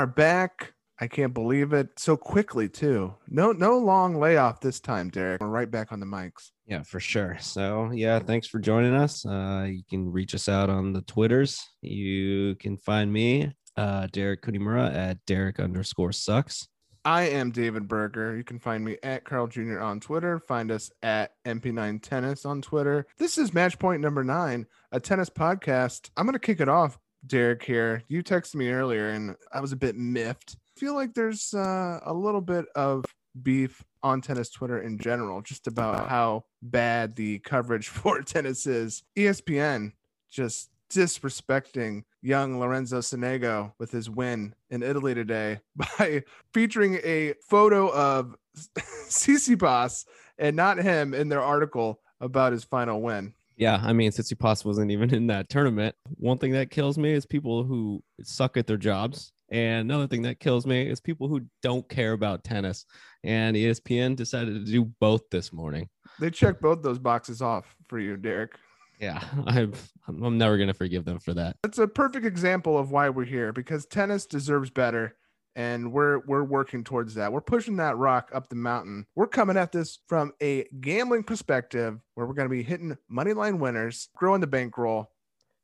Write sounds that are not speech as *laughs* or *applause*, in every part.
are back. I can't believe it so quickly too. No, no long layoff this time, Derek. We're right back on the mics. Yeah, for sure. So yeah, thanks for joining us. Uh, you can reach us out on the Twitters. You can find me, uh, Derek Kunimura at Derek underscore sucks. I am David Berger. You can find me at Carl Jr. on Twitter. Find us at MP9 Tennis on Twitter. This is match point number nine, a tennis podcast. I'm going to kick it off, Derek, here. You texted me earlier and I was a bit miffed. I feel like there's uh, a little bit of beef on tennis Twitter in general, just about how bad the coverage *laughs* for tennis is. ESPN just disrespecting young Lorenzo Sonego with his win in Italy today *laughs* by featuring a photo of *laughs* Tsitsipas and not him in their article about his final win. Yeah, I mean, since Tsitsipas wasn't even in that tournament. One thing that kills me is people who suck at their jobs. And another thing that kills me is people who don't care about tennis. And ESPN decided to do both this morning. They checked both those boxes off for you, Derek. Yeah, *laughs* I'm I'm never gonna forgive them for that. It's a perfect example of why we're here because tennis deserves better, and we're we're working towards that. We're pushing that rock up the mountain. We're coming at this from a gambling perspective, where we're gonna be hitting money line winners, growing the bankroll,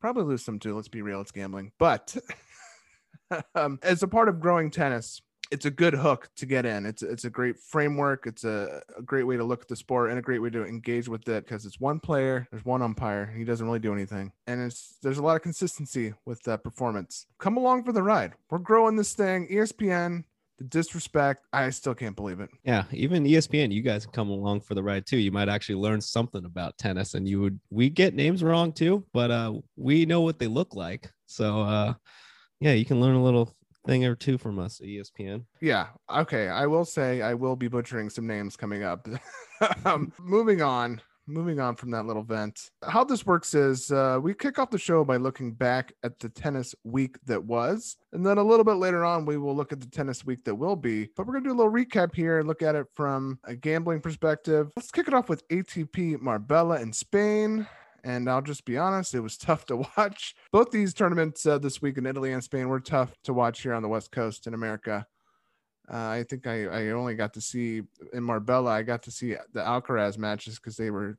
probably lose some too. Let's be real, it's gambling, but. *laughs* um, as a part of growing tennis, it's a good hook to get in. It's it's a great framework. It's a, a great way to look at the sport and a great way to engage with it because it's one player, there's one umpire. He doesn't really do anything, and it's there's a lot of consistency with that performance. Come along for the ride. We're growing this thing. ESPN. The disrespect, I still can't believe it. Yeah, even ESPN, you guys come along for the ride too. You might actually learn something about tennis, and you would. We get names wrong too, but uh, we know what they look like. So uh, yeah, you can learn a little thing or two from us at ESPN. Yeah. Okay. I will say I will be butchering some names coming up. *laughs* um, moving on. Moving on from that little vent. How this works is uh, we kick off the show by looking back at the tennis week that was. And then a little bit later on, we will look at the tennis week that will be. But we're going to do a little recap here and look at it from a gambling perspective. Let's kick it off with ATP Marbella in Spain and I'll just be honest, it was *laughs* tough to watch. Both these tournaments uh, this week in Italy and Spain were tough to watch here on the West Coast in America. Uh, I think I, I only got to see in Marbella, I got to see the Alcaraz matches because they were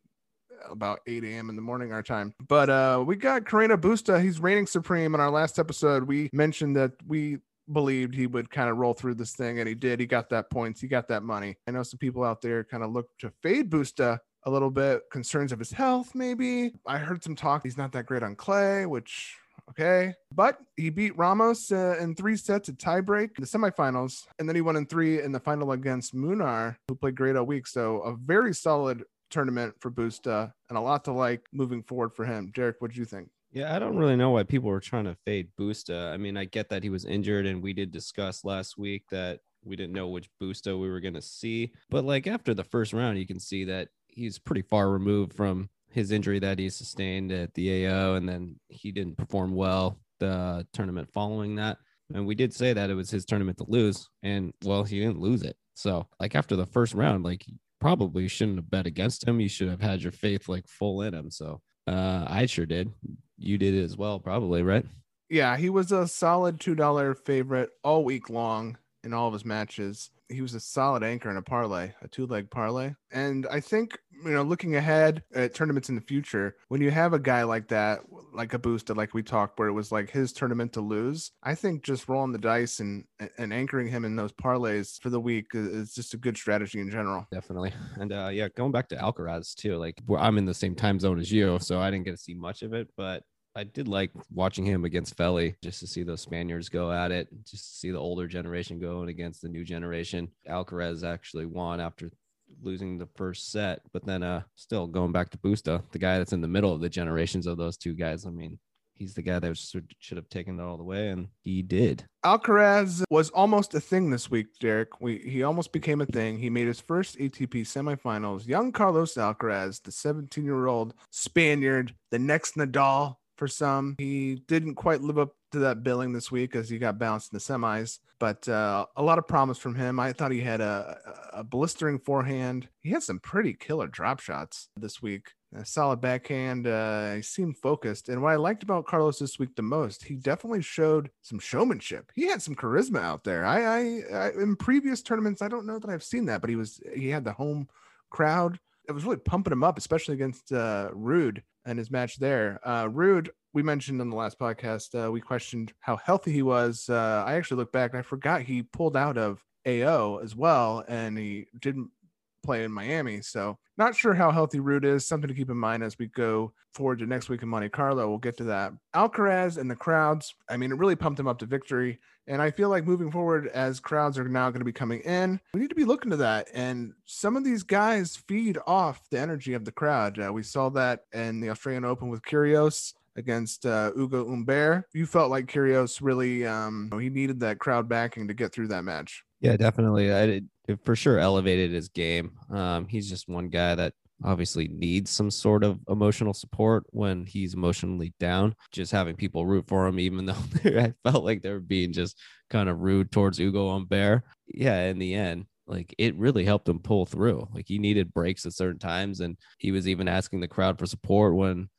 about 8 a.m. in the morning our time. But uh, we got Carreno Busta. He's reigning supreme. In our last episode, we mentioned that we believed he would kind of roll through this thing, and he did. He got that points. He got that money. I know some people out there kind of look to fade Busta a little bit concerns of his health, maybe. I heard some talk he's not that great on clay, which okay. But he beat Ramos uh, in three sets at tiebreak in the semifinals, and then he won in three in the final against Munar, who played great all week. So a very solid tournament for Busta and a lot to like moving forward for him. Derek, what do you think? Yeah, I don't really know why people were trying to fade Busta. I mean, I get that he was injured, and we did discuss last week that we didn't know which Busta we were going to see. But like after the first round, you can see that he's pretty far removed from his injury that he sustained at the AO, and then he didn't perform well the tournament following that. And we did say that it was his tournament to lose, and well, he didn't lose it. So, like after the first round, like probably shouldn't have bet against him. You should have had your faith like full in him. So, uh, I sure did. You did as well, probably, right? Yeah, he was a solid two dollar favorite all week long in all of his matches he was a solid anchor in a parlay, a two leg parlay. And I think, you know, looking ahead at tournaments in the future, when you have a guy like that, like a Busta, like we talked, where it was like his tournament to lose, I think just rolling the dice and and anchoring him in those parlays for the week is just a good strategy in general. Definitely. And uh, yeah, going back to Alcaraz too, like I'm in the same time zone as you, so I didn't get to see much of it, but I did like watching him against Feli just to see those Spaniards go at it, just to see the older generation going against the new generation. Alcaraz actually won after losing the first set, but then uh still going back to Busta, the guy that's in the middle of the generations of those two guys. I mean, he's the guy that should have taken it all the way, and he did. Alcaraz was almost a thing this week, Derek. We, he almost became a thing. He made his first ATP semifinals. Young Carlos Alcaraz, the 17 year old Spaniard, the next Nadal, for some. He didn't quite live up to that billing this week as he got bounced in the semis, but uh, a lot of promise from him. I thought he had a, a blistering forehand. He had some pretty killer drop shots this week. A solid backhand. Uh, he seemed focused. And what I liked about Carlos this week the most, he definitely showed some showmanship. He had some charisma out there. I, I, I in previous tournaments, I don't know that I've seen that, but he was he had the home crowd. It was really pumping him up, especially against uh, Ruud and his match there. Uh, Ruud, we mentioned in the last podcast, uh, we questioned how healthy he was. Uh, I actually looked back and I forgot he pulled out of AO as well, and he didn't play in Miami. So not sure how healthy Ruud is. Something to keep in mind as we go forward to next week in Monte Carlo. We'll get to that. Alcaraz and the crowds. I mean, it really pumped him up to victory. And I feel like moving forward, as crowds are now going to be coming in, we need to be looking to that. And some of these guys feed off the energy of the crowd. Uh, we saw that in the Australian Open with Kyrgios against uh, Ugo Humbert. You felt like Kyrgios really, um, he needed that crowd backing to get through that match. Yeah, definitely. I it for sure elevated his game. Um, he's just one guy that obviously needs some sort of emotional support when he's emotionally down. Just having people root for him, even *laughs* though I felt like they were being just kind of rude towards Ugo Humbert. Yeah, in the end, like it really helped him pull through. Like he needed breaks at certain times, and he was even asking the crowd for support when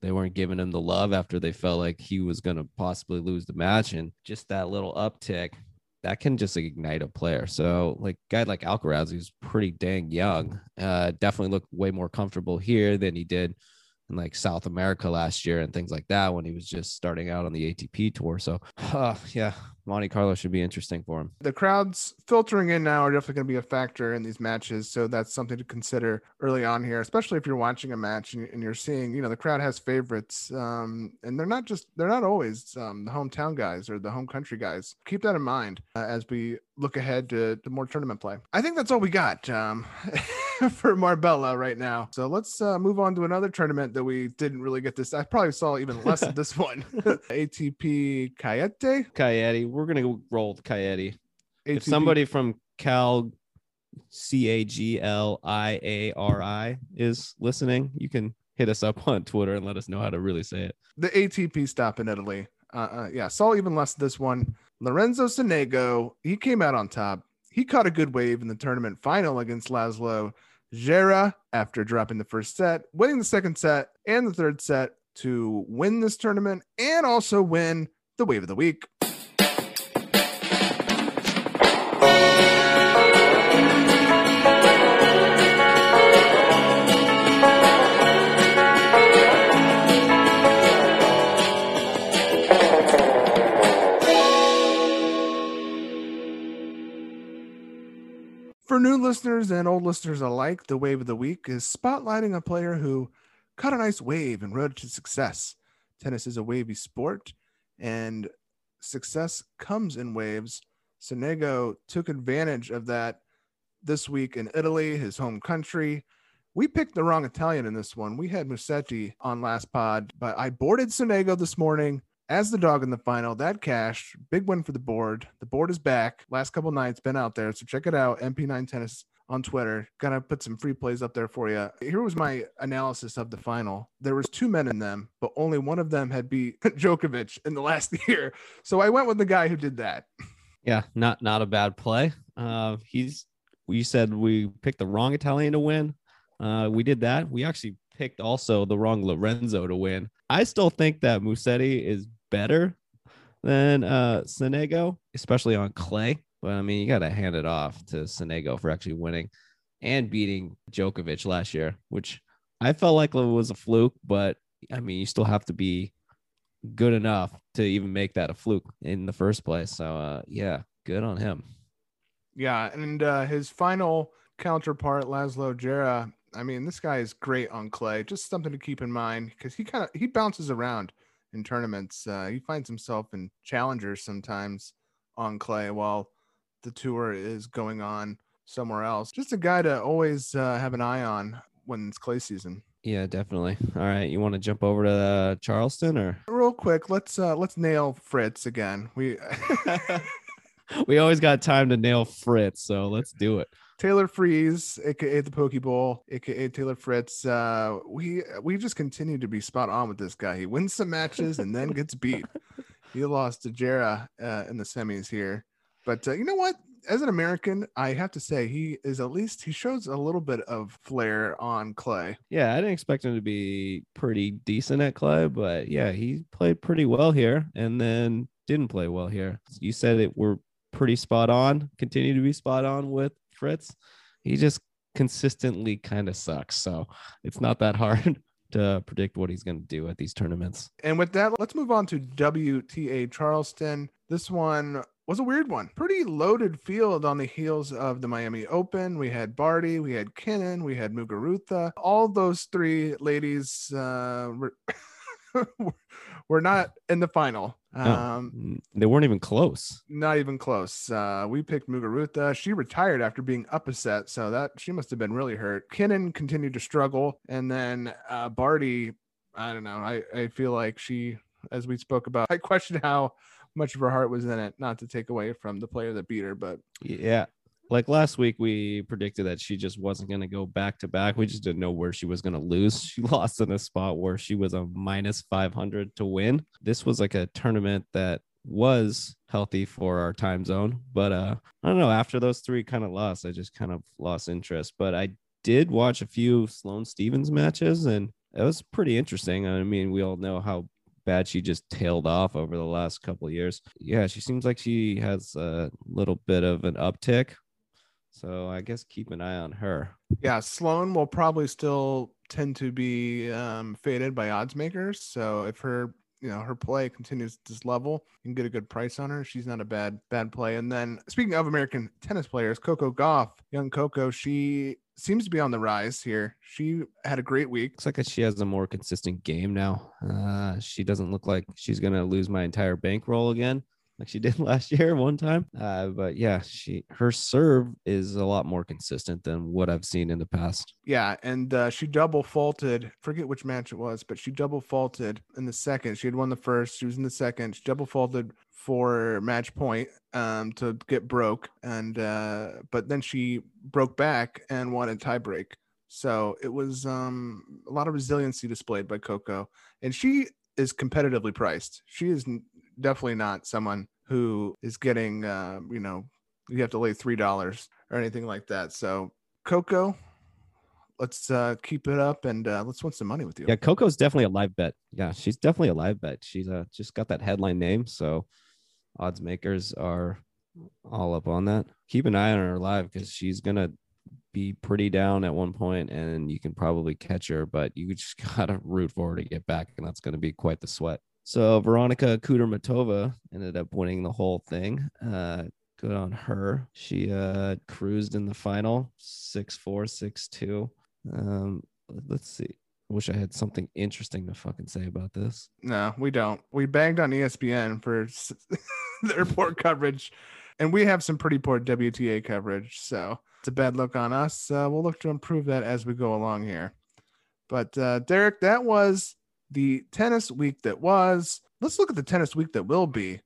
they weren't giving him the love after they felt like he was going to possibly lose the match. And just that little uptick that can just ignite a player. So, like guy like Alcaraz, who's pretty dang young, uh, definitely looked way more comfortable here than he did in like South America last year and things like that when he was just starting out on the ATP tour. So, uh, yeah, Monte Carlo should be interesting for him. The crowds filtering in now are definitely going to be a factor in these matches. So that's something to consider early on here, especially if you're watching a match and you're seeing, you know, the crowd has favorites. Um, and they're not just, they're not always um, the hometown guys or the home country guys. Keep that in mind uh, as we look ahead to, to more tournament play. I think that's all we got um, *laughs* *laughs* for Marbella right now. So let's uh, move on to another tournament that we didn't really get this. I probably saw even less of *laughs* this one *laughs* ATP Cayete. Cayete we're gonna roll with Coyote. If somebody from Cal C A G L I A R I is listening, you can hit us up on Twitter and let us know how to really say it. The ATP stop in Italy. Uh, uh, yeah, saw even less this one. Lorenzo Sonego, he came out on top. He caught a good wave in the tournament final against Laslo Djere after dropping the first set, winning the second set and the third set to win this tournament and also win the wave of the week. For new listeners and old listeners alike, the wave of the week is spotlighting a player who caught a nice wave and rode to success. Tennis is a wavy sport, and success comes in waves. Sonego took advantage of that this week in Italy, his home country. We picked the wrong Italian in this one. We had Musetti on last pod, but I boarded Sonego this morning as the dog in the final. That cash, big win for the board. The board is back. Last couple nights, been out there. So check it out. MP9 Tennis on Twitter. Gonna put some free plays up there for you. Here was my analysis of the final. There was two men in them, but only one of them had beat *laughs* Djokovic in the last *laughs* year. So I went with the guy who did that. Yeah, not not a bad play. Uh, he's we said we picked the wrong Italian to win. Uh, we did that. We actually picked also the wrong Lorenzo to win. I still think that Musetti is better than uh Sonego, especially on clay. But I mean, you got to hand it off to Sonego for actually winning and beating Djokovic last year, which I felt like was a fluke. But I mean, you still have to be good enough to even make that a fluke in the first place. So uh, yeah, good on him. Yeah, and uh, his final counterpart, Laslo Djere. I mean, this guy is great on clay. Just something to keep in mind because he kind of he bounces around in tournaments. Uh, he finds himself in challengers sometimes on clay while the tour is going on somewhere else. Just a guy to always uh, have an eye on when it's clay season. Yeah, definitely. All right, you want to jump over to uh, Charleston or real quick? Let's uh, let's nail Fritz again. We *laughs* we always got time to nail Fritz, so let's do it. Taylor Freeze, aka the Poke Bowl, aka Taylor Fritz. Uh, we we just continue to be spot on with this guy. He wins some matches and then gets beat. *laughs* he lost to Djere uh, in the semis here. But uh, you know what? As an American, I have to say he is at least he shows a little bit of flair on clay. Yeah, I didn't expect him to be pretty decent at clay, but yeah, he played pretty well here and then didn't play well here. You said it were pretty spot on, continue to be spot on with Fritz. He just consistently kind of sucks. So it's not that hard *laughs* to predict what he's going to do at these tournaments. And with that, let's move on to WTA Charleston. This one was a weird one. Pretty loaded field on the heels of the Miami Open. We had Barty, we had Kenin, we had Muguruza. All those three ladies uh, *laughs* were, were not in the final. No, Um, they weren't even close. not even close. Uh, we picked Muguruza. She retired after being up a set, so that she must have been really hurt. Kenin continued to struggle, and then uh, Barty. I don't know. I I feel like she, as we spoke about, I questioned how much of her heart was in it. Not to take away from the player that beat her, but Yeah. Like last week, we predicted that she just wasn't going to go back to back. We just didn't know where she was going to lose. *laughs* She lost in a spot where she was a minus 500 to win. This was like a tournament that was healthy for our time zone. But uh, I don't know. After those three kind of lost, I just kind of lost interest. But I did watch a few Sloane Stevens matches and it was pretty interesting. I mean, we all know how bad she just tailed off over the last couple of years. Yeah, she seems like she has a little bit of an uptick. So I guess keep an eye on her. yeah, Sloane will probably still tend to be um, faded by odds makers. So if her you know her play continues at this level, you can get a good price on her. She's not a bad bad play. And then speaking of American tennis players, Coco Gauff, young Coco, she seems to be on the rise here. She had a great week. Looks like she has a more consistent game now. Uh, she doesn't look like she's gonna lose my entire bankroll again, like she *laughs* did last year one time. Uh, but yeah, she her serve is a lot more consistent than what I've seen in the past. Yeah, and uh, she double faulted. Forget which match it was, but she double faulted in the second. She had won the first. She was in the second. She double faulted for match point um, to get broke, and uh, but then she broke back and won a tiebreak. So it was um, a lot of resiliency displayed by Coco, and she is competitively priced. She is definitely not someone who is getting, uh, you know, you have to lay three dollars or anything like that. So Coco, let's uh, keep it up and uh, let's win some money with you. Yeah, Coco's definitely a live bet. Yeah, she's definitely a live bet. She's uh, just got that headline name, so odds makers are all up on that. Keep an eye on her live because she's gonna be pretty down at one point, and you can probably catch her, but you just *laughs* gotta root for her to get back, and that's gonna be quite the sweat. So Veronika Kudermetova ended up winning the whole thing. Uh, good on her. She uh, cruised in the final, six four, six two. Um, let's see. I wish I had something interesting to fucking say about this. No, we don't. We banged on ESPN for *laughs* their poor coverage, and we have some pretty poor WTA coverage. So it's a bad look on us. Uh, we'll look to improve that as we go along here. But uh, Derek, that was the tennis week that was. Let's look at the tennis week that will be.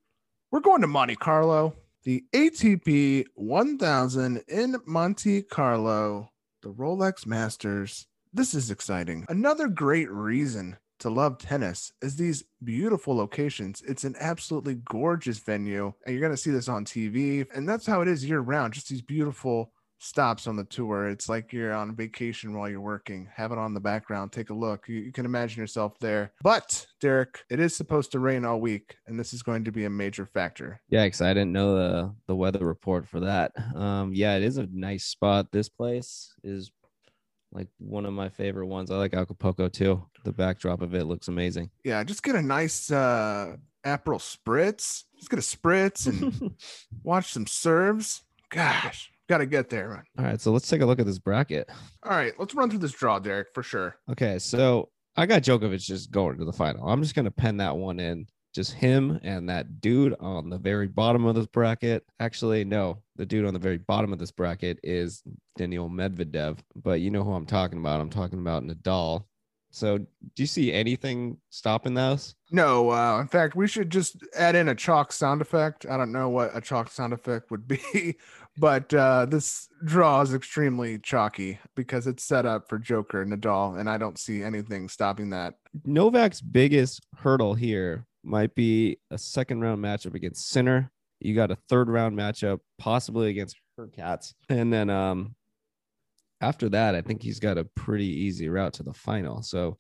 We're going to Monte Carlo, the ATP 1000 in Monte Carlo, the Rolex Masters. This is exciting. Another great reason to love tennis is these beautiful locations. It's an absolutely gorgeous venue, and you're going to see this on TV. And that's how it is year round, just these beautiful stops on the tour. It's like you're on vacation while you're working. Have it on the background, take a look. You, you can imagine yourself there. But, Derek, it is supposed to rain all week, and this is going to be a major factor. Yeah, because I didn't know the the weather report for that. Um, yeah, it is a nice spot. This place is like one of my favorite ones. I like Acapulco too. The backdrop of it looks amazing. Yeah, just get a nice uh Aperol spritz. Just get a spritz and *laughs* watch some serves. Gosh, gotta get there. All right, so let's take a look at this bracket. All right, let's run through this draw, Derek, for sure. Okay, so I got Djokovic just going to the final. I'm just gonna pen that one in. Just him and that dude on the very bottom of this bracket. Actually, no, the dude on the very bottom of this bracket is Daniil Medvedev. But you know who I'm talking about. I'm talking about Nadal. So, do you see anything stopping those? No, uh, in fact, we should just add in a chalk sound effect. I don't know what a chalk sound effect would be, *laughs* but uh, this draw is extremely chalky because it's set up for Joker Nadal, and I don't see anything stopping that. Novak's biggest hurdle here might be a second round matchup against Sinner. You got a third round matchup possibly against Hurkacz. And then um after that, I think he's got a pretty easy route to the final. So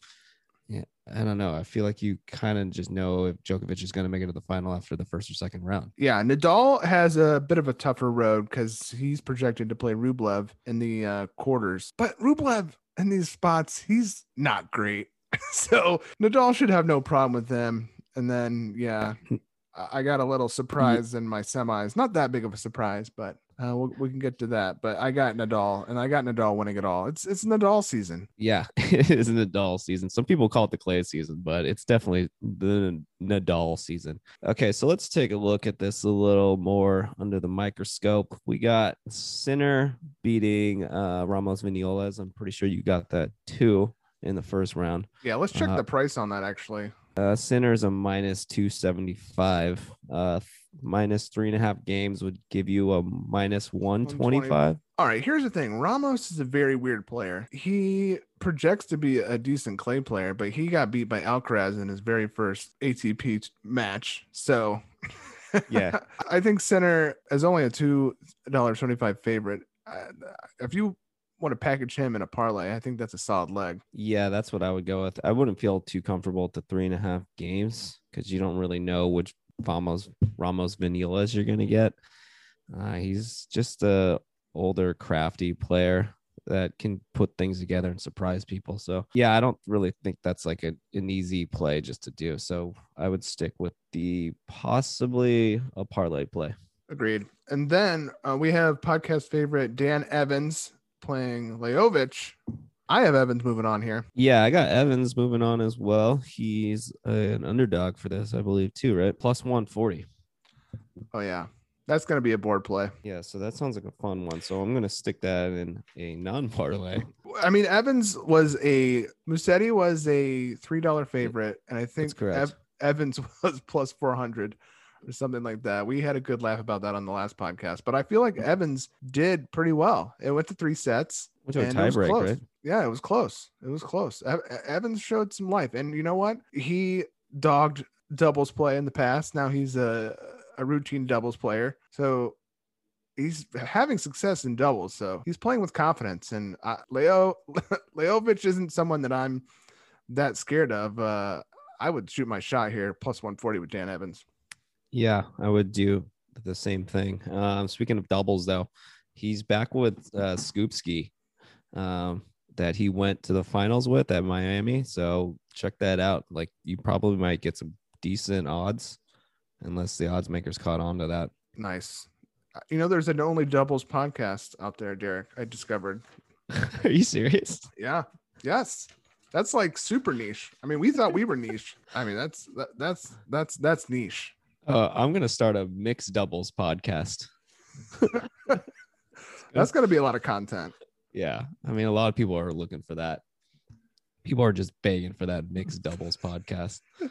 yeah, I don't know. I feel like you kind of just know if Djokovic is going to make it to the final after the first or second round. Yeah, Nadal has a bit of a tougher road because he's projected to play Rublev in the uh, quarters. But Rublev in these spots, he's not great. *laughs* so Nadal should have no problem with them. And then, yeah, *laughs* I got a little surprise in my semis. Not that big of a surprise, but uh, we'll, we can get to that. But I got Nadal, and I got Nadal winning it all. It's it's Nadal season. Yeah, *laughs* it is Nadal season. Some people call it the clay season, but it's definitely the Nadal season. Okay, so let's take a look at this a little more under the microscope. We got Sinner beating uh, Ramos Viñolas. I'm pretty sure you got that too in the first round. Yeah, let's check Uh, the price on that actually. Uh, Sinner's a minus 275. Uh, minus three and a half games would give you a minus 125. All right, here's the thing. Ramos is a very weird player. He projects to be a decent clay player, but he got beat by Alcaraz in his very first ATP match. So, *laughs* Yeah. I think Sinner is only a two dollar seventy five favorite. Uh, if you want to package him in a parlay, I think that's a solid leg. Yeah, that's what I would go with. I wouldn't feel too comfortable at the three and a half games because you don't really know which Ramos Ramos Viñolas you're gonna get. Uh, he's just a older, crafty player that can put things together and surprise people. So yeah, I don't really think that's like a, an easy play just to do. So I would stick with the possibly a parlay play. Agreed. And then uh, we have podcast favorite Dan Evans playing Lajovic. I have Evans moving on here. Yeah, I got Evans moving on as well. He's an underdog for this, I believe, too, right? Plus 140. Oh yeah, that's gonna be a board play. Yeah, so that sounds like a fun one. So I'm gonna stick that in a non-parlay. I mean, Evans was a Musetti was a three dollar favorite, and I think. Ev- Evans *laughs* was plus four hundred or something like that. We had a good laugh about that on the last podcast, but I feel like Evans did pretty well. It went to three sets. Went to a was close. right? Yeah, it was close. It was close. Ev- Evans showed some life, and you know what? He dogged doubles play in the past. Now he's a a routine doubles player, so he's having success in doubles. So he's playing with confidence. And uh, Leo *laughs* Lajovic isn't someone that I'm that scared of. Uh, I would shoot my shot here, plus 140 with Dan Evans. Yeah, I would do the same thing. Um, speaking of doubles, though, he's back with uh, Skupski um, that he went to the finals with at Miami. So check that out. Like you probably might get some decent odds, unless the odds makers caught on to that. Nice. Uh, You know, there's an only doubles podcast out there, Derek. I discovered. *laughs* Are you serious? Yeah. Yes. That's like super niche. I mean, we thought we were niche. I mean, that's that, that's that's that's niche. Uh, I'm gonna start a mixed doubles podcast. *laughs* That's gonna be a lot of content. Yeah, I mean, a lot of people are looking for that. People are just begging for that mixed doubles podcast. *laughs*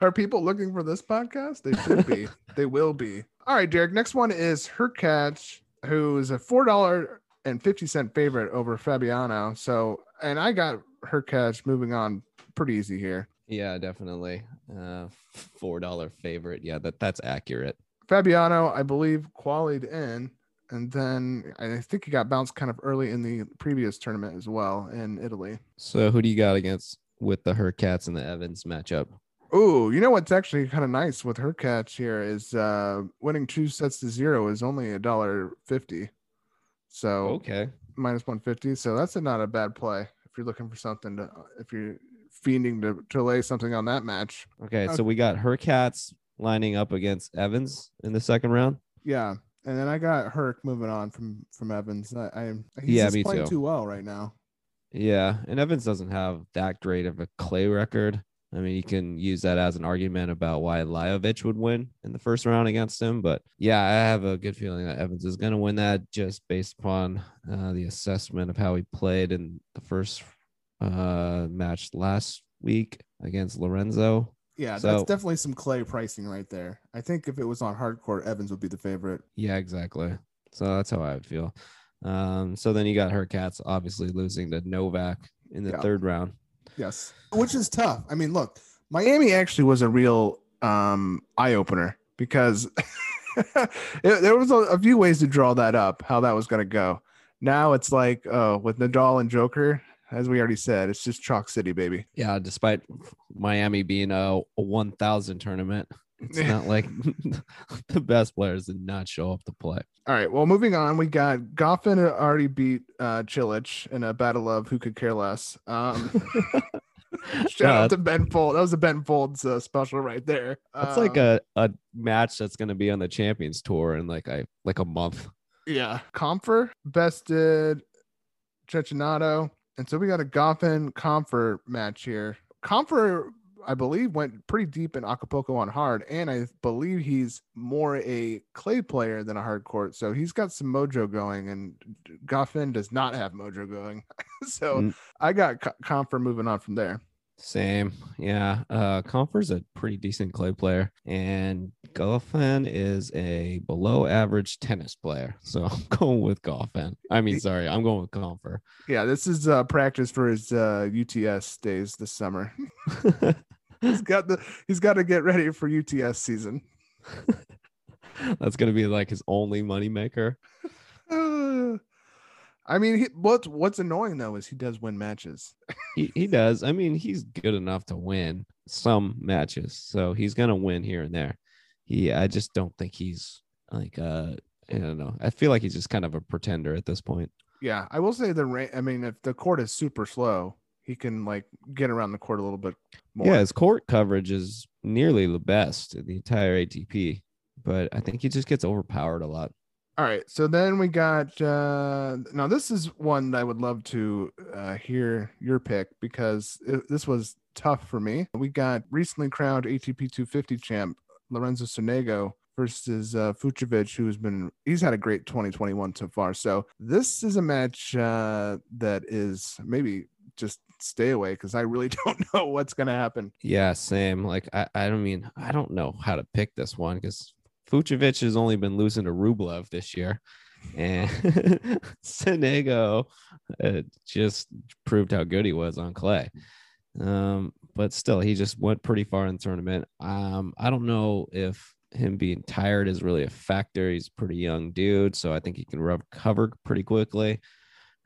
Are people looking for this podcast? They should be. *laughs* they will be. All right, Derek. Next one is Hurkacz, who is a four dollar and fifty cent favorite over Fabbiano. So, and I got Hurkacz moving on pretty easy here. Yeah, definitely. Uh, four dollar favorite. Yeah, that that's accurate. Fabbiano, I believe, qualied in, and then I think he got bounced kind of early in the previous tournament as well in Italy. So who do you got against with the Hurkacz and the Evans matchup? Oh, you know what's actually kind of nice with Hurkacz here is uh winning two sets to zero is only a dollar fifty. So Okay. minus one fifty. So that's a, not a bad play if you're looking for something to if you're fiending to, to lay something on that match. Okay. Uh, So we got Hurkacz lining up against Evans in the second round. Yeah. And then I got Herc moving on from from Evans. I, I he's Yeah, just me playing too. too well right now. Yeah, and Evans doesn't have that great of a clay record. I mean, you can use that as an argument about why Lajovic would win in the first round against him. But yeah, I have a good feeling that Evans is going to win that just based upon uh, the assessment of how he played in the first uh, match last week against Lorenzo. Yeah, So- that's definitely some clay pricing right there. I think if it was on hard court, Evans would be the favorite. Yeah, exactly. So that's how I would feel. Um, so then you got Hurkacz obviously losing to Novak in the Yeah. third round. Yes. Which is tough. I mean, look, Miami actually was a real um, eye opener because *laughs* it, there was a, a, few ways to draw that up, how that was going to go. Now it's like, oh, with Nadal and Joker, as we already said, it's just chalk city, baby. Yeah, despite Miami being a, a 1,000 tournament, it's not *laughs* like *laughs* the best players did not show up to play. All right. Well, moving on, we got Goffin already beat uh, Cilic in a battle of who could care less. Um, *laughs* shout out to Ben Fold. That was a Ben Folds uh, special right there. That's um, like a, a match that's going to be on the Champions Tour in like a like a month. Yeah. Compher bested Cecchinato. And so we got a Goffin Compher match here. Compher I believe, went pretty deep in Acapulco on hard, and I believe he's more a clay player than a hard court. So he's got some mojo going, and Goffin does not have mojo going. *laughs* so mm. I got Compher moving on from there. Same. Yeah. Uh Compher's a pretty decent clay player and Goffin is a below average tennis player. So *laughs* I'm going with Goffin. I mean, sorry, I'm going with Compher. Yeah, this is uh practice for his uh UTS days this summer. *laughs* he's got the he's got to get ready for UTS season. *laughs* That's gonna be like his only moneymaker. I mean, he, what's what's annoying though is he does win matches. *laughs* he he does. I mean, he's good enough to win some matches, so he's gonna win here and there. He, I just don't think he's like uh, I don't know. I feel like he's just kind of a pretender at this point. Yeah, I will say the rain. I mean, if the court is super slow, he can like get around the court a little bit more. Yeah, his court coverage is nearly the best in the entire ATP, but I think he just gets overpowered a lot. All right, so then we got uh now this is one that I would love to uh hear your pick because it, this was tough for me. We got recently crowned ATP 250 champ Lorenzo Sonego versus uh, Fucsovics, who's been he's had a great 2021 so far. So this is a match uh, that is maybe just stay away because I really *laughs* don't know what's gonna happen. Yeah, same. Like I, I don't mean I don't know how to pick this one because Fucsovics has only been losing to Rublev this year, and *laughs* Sonego uh, just proved how good he was on clay. Um, but still, he just went pretty far in the tournament. Um, I don't know if him being tired is really a factor. He's a pretty young dude, so I think he can recover pretty quickly.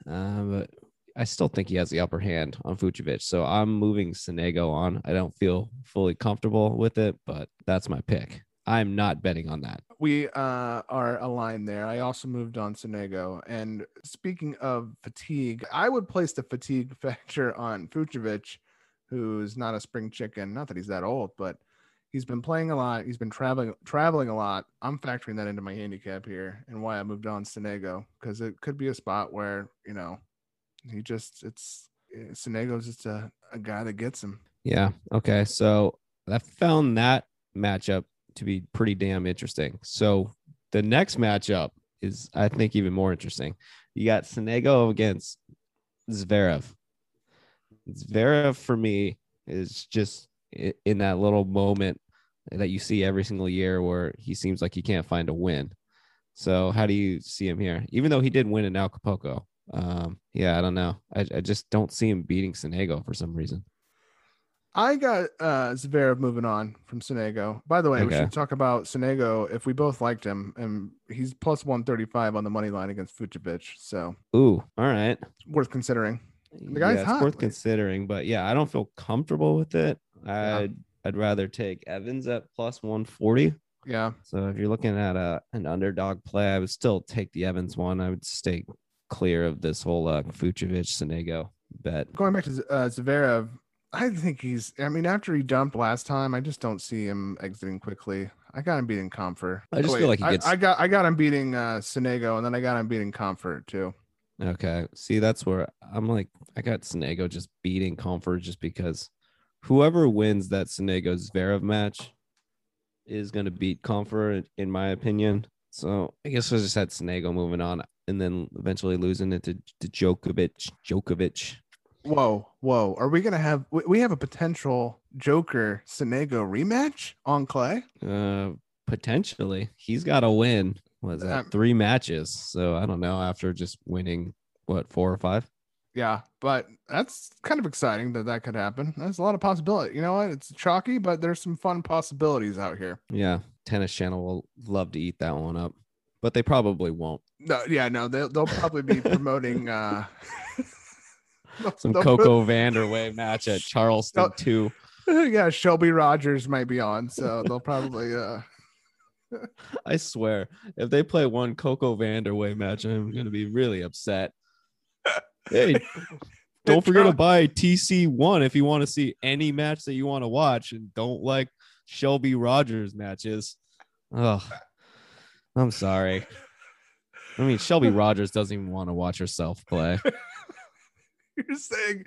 Um, but I still think he has the upper hand on Fucsovics. So I'm moving Sonego on. I don't feel fully comfortable with it, but that's my pick. I'm not betting on that. We uh, are aligned there. I also moved on Sonego. And speaking of fatigue, I would place the fatigue *laughs* factor on Fucsovics, who's not a spring chicken. Not that he's that old, but he's been playing a lot. He's been traveling traveling a lot. I'm factoring that into my handicap here and why I moved on Sonego because it could be a spot where you know he just it's eh, Sonego's just a, a guy that gets him. Yeah. Okay. So I found that matchup to be pretty damn interesting. So the next matchup is, I think, even more interesting. You got Sonego against Zverev. Zverev for me is just in that little moment that you see every single year where he seems like he can't find a win. So how do you see him here? Even though he did win in Acapulco, um, yeah, I don't know. I, I just don't see him beating Sonego for some reason. I got uh Zverev moving on from Sonego. By the way, okay. we should talk about Sonego if we both liked him, and he's plus one thirty five on the money line against Fucsovics. So, ooh, all right, worth considering. The guy's yeah, hot. worth considering, but yeah, I don't feel comfortable with it. I'd yeah. I'd rather take Evans at plus one forty. Yeah. So if you're looking at a an underdog play, I would still take the Evans one. I would stay clear of this whole uh, Fucsovics Sonego bet. Going back to uh, Zverev, I think he's. I mean, after he dumped last time, I just don't see him exiting quickly. I got him beating Compher. I just oh, feel like he gets. I, I, got I got him beating uh, Sonego, and then I got him beating Compher too. Okay, see, that's where I'm like, I got Sonego just beating Compher just because whoever wins that Sonego Zverev match is going to beat Compher, in my opinion. So I guess I just had Sonego moving on and then eventually losing it to, to Djokovic. Djokovic. Whoa, whoa. Are we going to have, we have a potential Joker Sonego rematch on clay? Uh, potentially. He's got to win. Was that um, three matches? So I don't know. After just winning, what, four or five? Yeah, but that's kind of exciting that that could happen. There's a lot of possibility. You know what? It's chalky, but there's some fun possibilities out here. Yeah, Tennis Channel will love to eat that one up, but they probably won't. No, yeah, no, they'll they'll probably be promoting uh *laughs* *laughs* Some Coco Vandeweghe match at Charleston No. too. *laughs* yeah, Shelby Rogers might be on, so they'll probably uh *laughs* I swear, if they play one Coco Vandeweghe match, I'm gonna be really upset. Hey, don't forget to buy TC one if you want to see any match that you want to watch, and don't like Shelby Rogers matches. Oh, I'm sorry. I mean, Shelby Rogers doesn't even want to watch herself play. *laughs* You're saying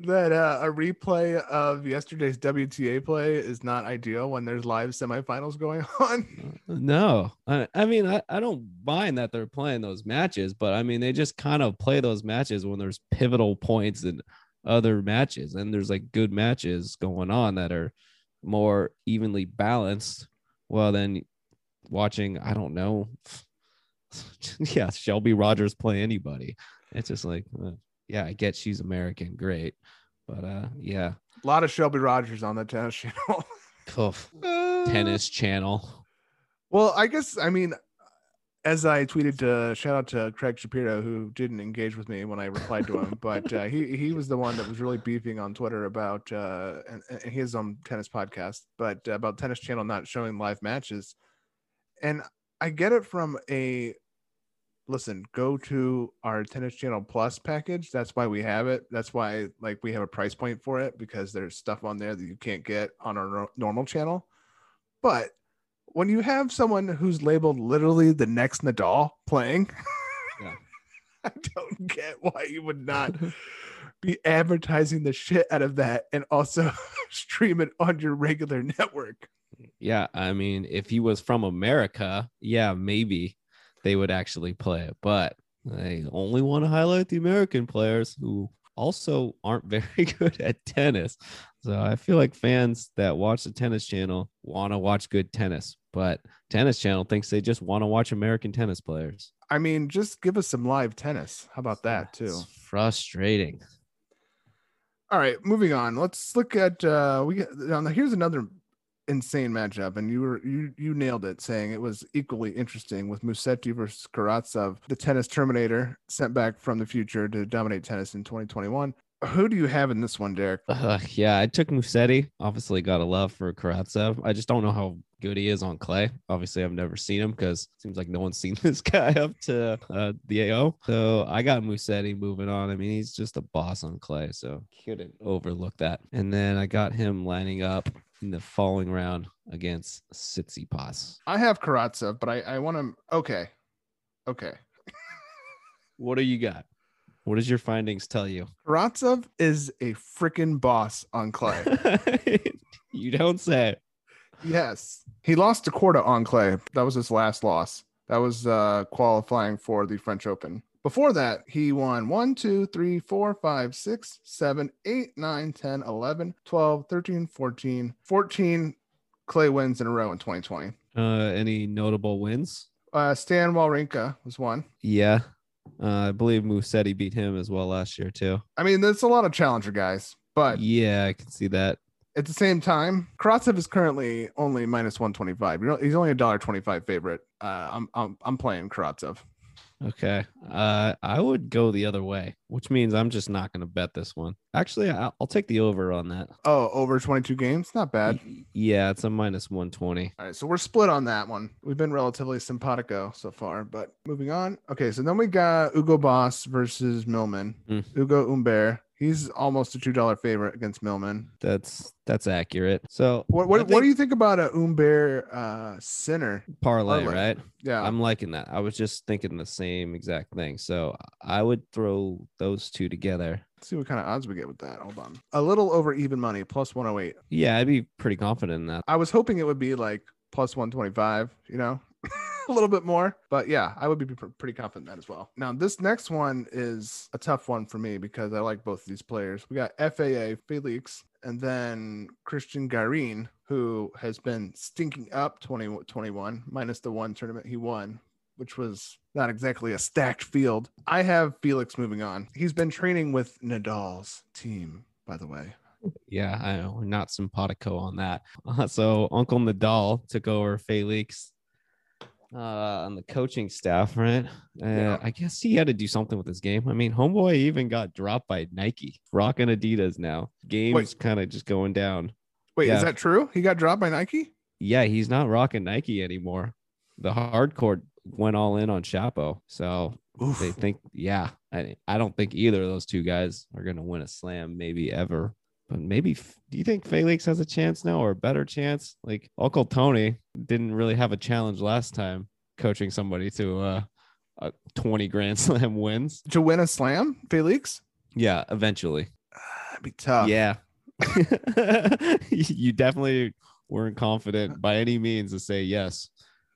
that uh, a replay of yesterday's WTA play is not ideal when there's live semifinals going *laughs* on. No, I, I mean, I, I don't mind that they're playing those matches, but I mean, they just kind of play those matches when there's pivotal points and other matches, and there's like good matches going on that are more evenly balanced. Well, then watching, I don't know, *laughs* yeah, Shelby Rogers play anybody. It's just like, uh, yeah, I get she's American, great, but uh, yeah, A lot of Shelby Rogers on the tennis *laughs* channel. Oof. tennis channel. Well, I guess I mean, as I tweeted to shout out to Craig Shapiro, who didn't engage with me when I replied to him, but uh, he he was the one that was really beefing on Twitter about uh, and, and his own tennis podcast, but uh, about Tennis Channel not showing live matches, and I get it from a listen. Go to our Tennis Channel Plus package. That's why we have it. That's why like we have a price point for it because there's stuff on there that you can't get on our normal channel, but when you have someone who's labeled literally the next Nadal playing, *laughs* Yeah. I don't get why you would not *laughs* be advertising the shit out of that and also *laughs* stream it on your regular network. Yeah, I mean, if he was from America, yeah, maybe they would actually play it. But they only want to highlight the American players who also aren't *laughs* very good at tennis. So I feel like fans that watch the tennis channel want to watch good tennis, but tennis channel thinks they just want to watch American tennis players. I mean, just give us some live tennis. How about that too? It's frustrating. All right, moving on. Let's look at uh we get now here's another insane matchup, and you were you you nailed it, saying it was equally interesting with Musetti versus Karatsev, the tennis terminator sent back from the future to dominate tennis in 2021. Who do you have in this one, Derek? Uh, yeah, I took Musetti. Obviously, got a love for Karatsev. I just don't know how good he is on clay. Obviously, I've never seen him because seems like no one's *laughs* seen this guy up to uh, the AO. So I got Musetti moving on. I mean, he's just a boss on clay, so couldn't overlook that. And then I got him lining up in the following round against Tsitsipas. I have Karatsev, but I I want to. Okay, okay. *laughs* What do you got? What does your findings tell you? Karatsev is a freaking boss on clay. *laughs* you don't say. Yes. He lost to Korda on clay. That was his last loss. That was uh, qualifying for the French Open. Before that, he won 1, 2, 3, 4, 5, 6, 7, 8, 9, 10, 11, 12, 13, 14, 14 clay wins in a row in 2020. Uh, any notable wins? Uh, Stan Wawrinka was one. Yeah. Uh, I believe Musetti beat him as well last year too. I mean, there's a lot of challenger guys, but yeah, I can see that. at the same time, Karatsev is currently only minus 125. You know, he's only a dollar 25 favorite. Uh, I'm, I'm, I'm playing Karatsev. Okay. Uh, I would go the other way, which means I'm just not going to bet this one. Actually, I'll, I'll take the over on that. Oh, over 22 games. Not bad. Y- Yeah, it's a minus 120. All right, so we're split on that one. We've been relatively simpatico so far, but moving on. Okay, so then we got Ugo Boss versus Millman. Mm. Ugo Humbert. He's almost a two dollar favorite against Millman. That's that's accurate. So What what, what do you think about a Humbert uh Sinner? parlay, parlay? right? Yeah, I'm liking that. I was just thinking the same exact thing. So I would throw those two together. Let's see what kind of odds we get with that. Hold on. A little over even money, plus 108. Yeah, I'd be pretty confident in that. I was hoping it would be like plus 125, you know, *laughs* a little bit more. But yeah, I would be pr- pretty confident that as well. Now, this next one is a tough one for me because I like both of these players. We got FAA Felix and then Christian Garin, who has been stinking up 2021 minus the one tournament he won. which was not exactly a stacked field. I have Felix moving on. He's been training with Nadal's team, by the way. Yeah, I know. Not simpatico on that. Uh, *laughs* so Uncle Nadal took over Felix uh, on the coaching staff, right? Uh, Yeah. I guess he had to do something with his game. I mean, Homeboy even got dropped by Nike, rocking Adidas now. Game's kind of just going down. Wait, Yeah. is that true? He got dropped by Nike? Yeah, he's not rocking Nike anymore. The hardcore went all in on Chapo. So Oof. they think, yeah, I, I don't think either of those two guys are going to win a slam, maybe ever. But maybe, do you think Felix has a chance now or a better chance? Like Uncle Tony didn't really have a challenge last time coaching somebody to uh, a 20 Grand *laughs* Slam wins. to win a slam, Felix? Yeah, eventually. *sighs* That'd be tough. Yeah. *laughs* *laughs* you definitely weren't confident by any means to say yes,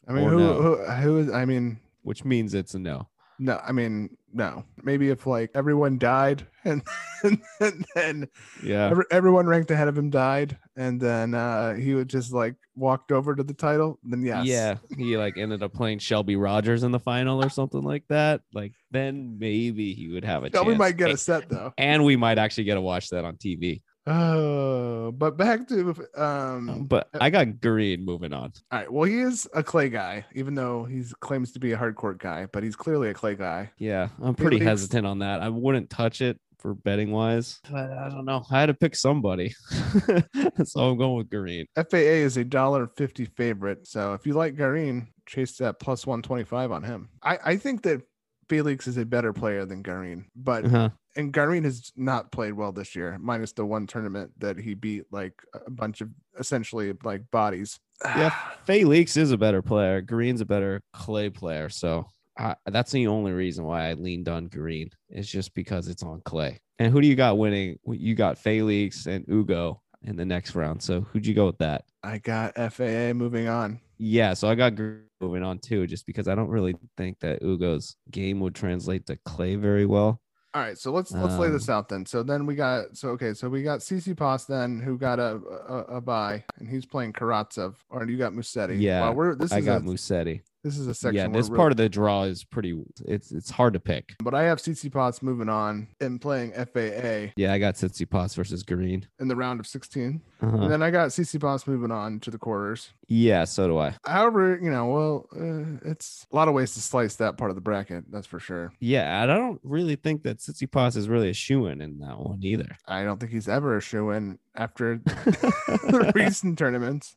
I mean, who, no. who, who is, I mean, which means it's a no. no, I mean, no. Maybe if like everyone died *laughs* and, and, then Yeah. every, everyone ranked ahead of him died, and then uh, he would just like walked over to the title, then yes. Yeah, he like ended up playing Shelby Rogers in the final or something like that. Like then maybe he would have a Shelby chance. might get A- a set though. and we might actually get to watch that on TV. Oh, but back to um. But I got Garin moving on. All right. Well, he is a clay guy, even though he claims to be a hardcore guy, but he's clearly a clay guy. Yeah, I'm pretty Felix- hesitant on that. I wouldn't touch it for betting wise. But I don't know. I had to pick somebody, *laughs* so I'm going with Garin. FAA is a dollar fifty favorite, so if you like Garin, chase that plus one twenty five on him. I I think that Felix is a better player than Garin, but Uh-huh. And Garin has not played well this year, minus the one tournament that he beat like a bunch of essentially like bodies. Yeah, *sighs* Felix is a better player. Garin's a better clay player. So I, that's the only reason why I leaned on Garin. It's just because it's on clay. And who do you got winning? You got Felix and Ugo in the next round. So who'd you go with that? I got FAA moving on. Yeah, so I got Garin moving on too, just because I don't really think that Ugo's game would translate to clay very well. All right, so let's let's lay this Um, out then. So then we got so okay, so we got Tsitsipas then who got a a, a bye and he's playing Karatsev, or you got Musetti. Yeah, well, we're this I is got a, Musetti. This is a section. Yeah, this part of the draw is pretty. It's it's hard to pick. but I have Tsitsipas moving on and playing FAA Yeah, I got Tsitsipas versus Garin. in the round of 16. Uh-huh. And then I got Tsitsipas moving on to the quarters. Yeah, so do I. However, you know, well, uh, it's a lot of ways to slice that part of the bracket. That's for sure. Yeah, and I don't really think that Tsitsipas is really a shoe in in that one either. I don't think he's ever a shoe in after *laughs* the *laughs* recent tournaments.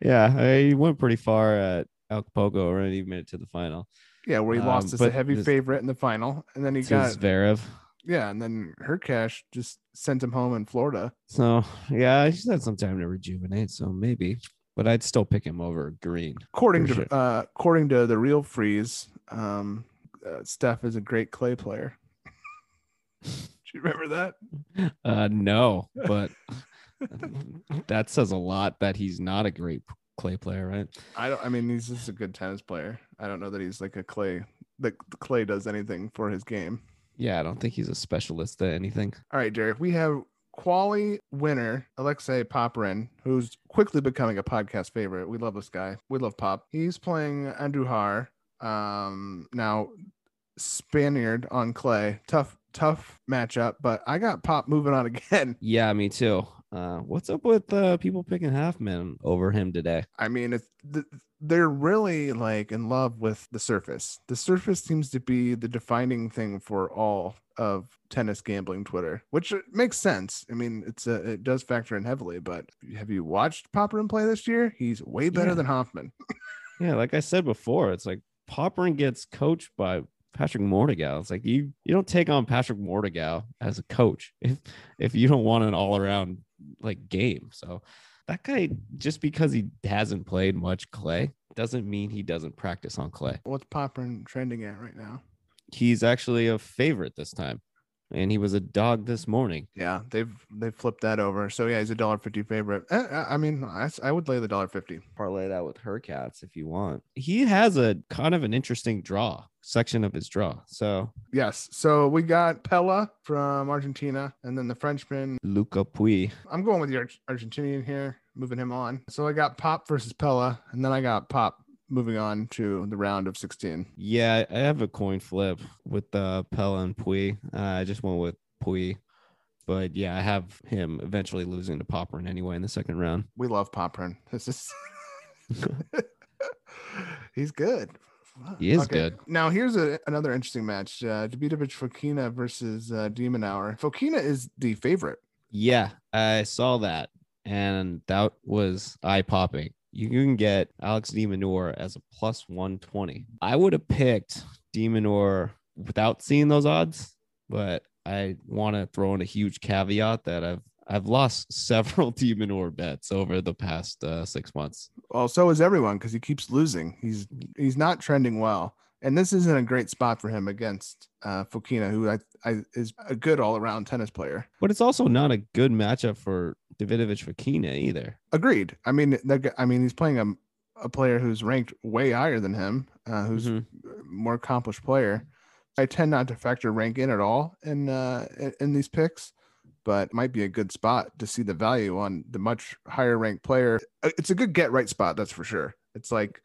yeah, he went pretty far at Acapulco, already even made it to the final. Yeah, where he lost Um, as a heavy this- favorite in the final, and then he got Zverev. yeah, and then Hurkacz just sent him home in Florida. So yeah, he's had some time to rejuvenate, so maybe. But I'd still pick him over Garin. According to sure. uh, according to the real freeze, um, uh, Steph is a great clay player. *laughs* Do you remember that? Uh no, but *laughs* that says a lot that he's not a great clay player, right? I don't. I mean, he's just a good tennis player. I don't know that he's like a clay. That clay does anything for his game. Yeah, I don't think he's a specialist at anything. All right, Derek. We have quali winner Alexei Popyrin, who's quickly becoming a podcast favorite. We love this guy. We love Pop. He's playing Andujar. Um, now Spaniard on clay. Tough, tough matchup. But I got Pop moving on *laughs* again. Yeah, me too. Uh, what's up with uh, people picking Halfman over him today? I mean, it's th- they're really like in love with the surface. The surface seems to be the defining thing for all of tennis gambling Twitter, which uh, makes sense. I mean, it's a, it does factor in heavily. But have you watched Popper Popyrin play this year? He's way better Yeah. than Hoffman. *laughs* Yeah, like I said before, it's like Popyrin gets coached by Patrick Mouratoglou. It's like you you don't take on Patrick Mouratoglou as a coach if if you don't want an all around like game. So that guy, just because he hasn't played much clay, doesn't mean he doesn't practice on clay. What's Popyrin trending at right now? He's actually a favorite this time, and he was a dog this morning. Yeah, they've they've flipped that over. So yeah, he's a dollar fifty favorite. Eh, I I mean, I, I would lay the dollar fifty. Parlay that with Hurkacz if you want. He has a kind of an interesting draw section of his draw. So Yes. So we got Pella from Argentina, and then the Frenchman Luca Pouille. I'm going with the Arg- Argentinian here, moving him on. So I got Pop versus Pella, and then I got Pop moving on to the round of 16. Yeah, I have a coin flip with uh, Pella and Pouille. Uh, I just went with Pouille. But yeah, I have him eventually losing to Popyrin anyway in the second round. We love Popyrin. This is *laughs* *laughs* he's good. He is good. Now here's a, another interesting match: uh, Davidovich Fokina versus uh, De Minaur. Fokina is the favorite. Yeah, I saw that, and that was eye popping. You can get Alex De Minaur as a plus 120. I would have picked De Minaur without seeing those odds, but I want to throw in a huge caveat that I've I've lost *laughs* several De Minaur bets over the past uh, six months. Well, so is everyone because he keeps losing. He's he's not trending well, and this isn't a great spot for him against uh, Fokina, who I, I is a good all around tennis player. But it's also not a good matchup for Davidovich Fokina either. Agreed. I mean, I mean, he's playing a a player who's ranked way higher than him, uh, who's Mm-hmm. a more accomplished player. I tend not to factor rank in at all in uh, in these picks, but might be a good spot to see the value on the much higher ranked player. Uh, It's a good get right spot, that's for sure. It's like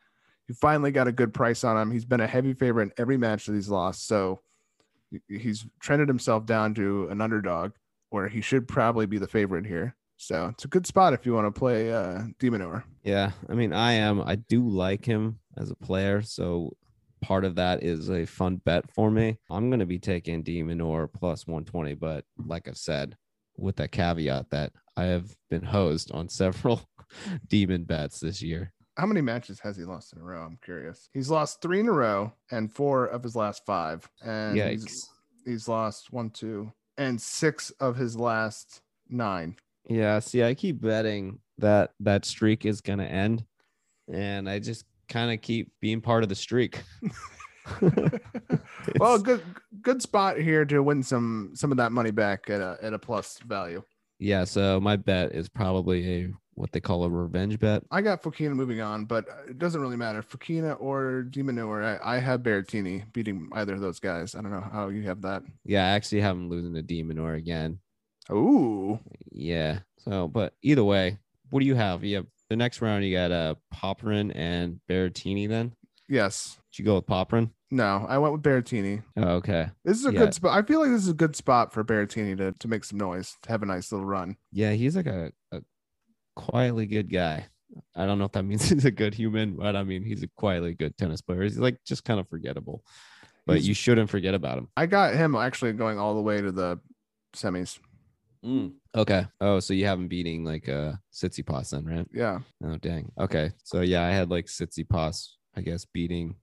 you finally got a good price on him. He's been a heavy favorite in every match that he's lost, so he's trended himself down to an underdog where he should probably be the favorite here. So it's a good spot if you want to play uh, De Minaur. Yeah, I mean, I am. I do like him as a player, so part of that is a fun bet for me. I'm going to be taking De Minaur plus 120, but like I've said, with that caveat that I have been hosed on several *laughs* Demon bets this year. How many matches has he lost in a row? I'm curious. He's lost three in a row and four of his last five. And he's, he's lost one, two, and six of his last nine. Yeah, see, I keep betting that that streak is going to end, and I just kind of keep being part of the streak. *laughs* well, good good spot here to win some some of that money back at a at a plus value. yeah, so my bet is probably a what they call a revenge bet. I got Fokina moving on, but it doesn't really matter. Fokina or De Minaur, I, I have Berrettini beating either of those guys. I don't know how you have that. Yeah, I actually have him losing to De Minaur again. Ooh, Yeah. So, but either way, what do you have? You have the next round. You got uh Popyrin and Berrettini. Then yes. did you go with Popyrin? No, I went with Berrettini. Oh, okay. This is a Yeah. good spot. I feel like this is a good spot for Berrettini to, to make some noise, to have a nice little run. Yeah, he's like a, a quietly good guy. I don't know if that means *laughs* he's a good human, but I mean he's a quietly good tennis player. He's like just kind of forgettable, but He's- you shouldn't forget about him. I got him actually going all the way to the semis. Okay. Oh, so you have him beating like uh Tsitsipas then, right? Yeah. Oh dang. Okay. So yeah, I had like Tsitsipas, I guess, beating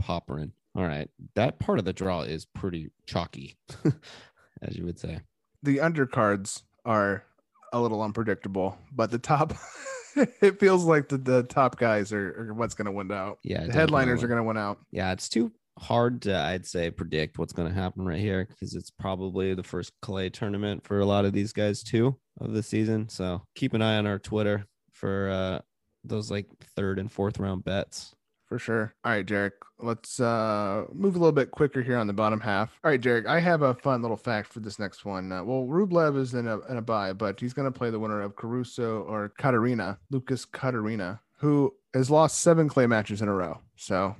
Popyrin. All right. That part of the draw is pretty chalky, *laughs* as you would say. The undercards are a little unpredictable, but the top, *laughs* it feels like the, the top guys are, are what's going to win out. Yeah. The headliners are going to win out. Yeah, it's too hard to, I'd say, predict what's going to happen right here because it's probably the first clay tournament for a lot of these guys too of the season. So keep an eye on our Twitter for uh those like third and fourth round bets. For sure. All right, Jarek, let's uh, move a little bit quicker here on the bottom half. All right, Jarek, I have a fun little fact for this next one. Uh, well, Rublev is in a, in a bye, but he's going to play the winner of Caruso or Catarina, Lucas Catarina, who has lost seven clay matches in a row. So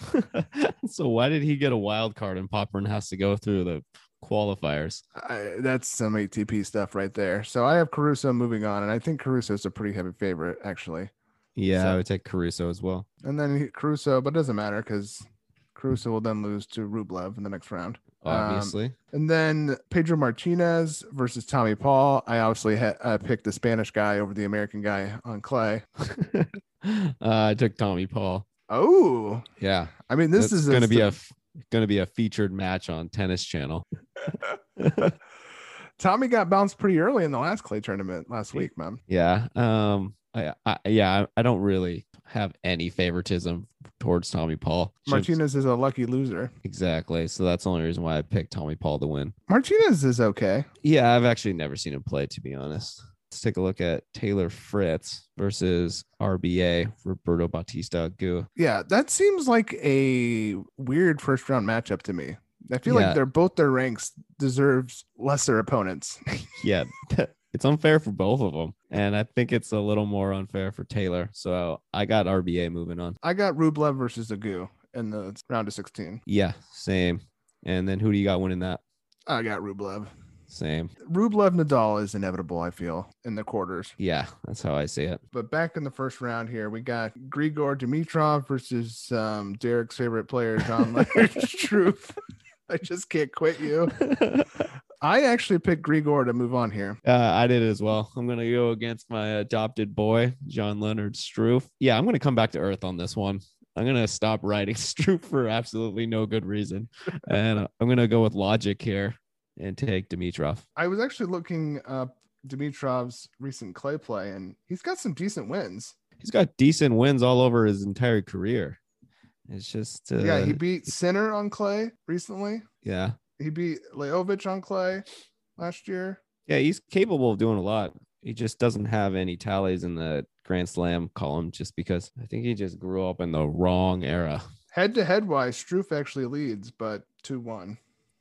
*laughs* so why did he get a wild card and Popyrin has to go through the qualifiers? I, that's some ATP stuff right there. So I have Caruso moving on, and I think Caruso is a pretty heavy favorite, actually. Yeah, I would take Caruso as well. And then he, Caruso, but it doesn't matter because Caruso will then lose to Rublev in the next round. Um, Obviously. And then Pedro Martinez versus Tommy Paul. I obviously uh, picked the Spanish guy over the American guy on clay. *laughs* uh, I took Tommy Paul. Oh, Yeah. I mean, this That's is going to be a going to be a featured match on Tennis Channel. *laughs* *laughs* Tommy got bounced pretty early in the last clay tournament last week, man. Yeah. Um. I, I yeah. I, I don't really have any favoritism towards Tommy Paul. Martinez is a lucky loser. Exactly. So that's the only reason why I picked Tommy Paul to win. Martinez is okay. Yeah, I've actually never seen him play, to be honest. Let's take a look at Taylor Fritz versus RBA Roberto Bautista Agut. Yeah, that seems like a weird first round matchup to me. I feel Yeah. like they're both their ranks deserves lesser opponents. Yeah, *laughs* that, it's unfair for both of them, and I think it's a little more unfair for Taylor. So I got RBA moving on. I got Rublev versus Agu in the round of 16. Yeah, same. And then who do you got winning that? I got Rublev. Same. Rublev Nadal is inevitable, I feel, in the quarters. Yeah, that's how I see it. But back in the first round here, we got Grigor Dimitrov versus um, Derek's favorite player, John Leonard *laughs* Struff. *laughs* I just can't quit you. *laughs* I actually picked Grigor to move on here. Uh, I did as well. I'm gonna go against my adopted boy, John Leonard Struff. Yeah, I'm gonna come back to earth on this one. I'm gonna stop writing *laughs* Struff for absolutely no good reason, *laughs* and uh, I'm gonna go with logic here and take Dimitrov. I was actually looking up Dimitrov's recent clay play, and he's got some decent wins. He's got decent wins all over his entire career. It's just uh, yeah, he beat Sinner on clay recently. yeah He beat Lajovic on clay last year. yeah he's capable of doing a lot. He just doesn't have any tallies in the Grand Slam column just because I think he just grew up in the wrong era. Head to head wise, Struff actually leads, but 2 1.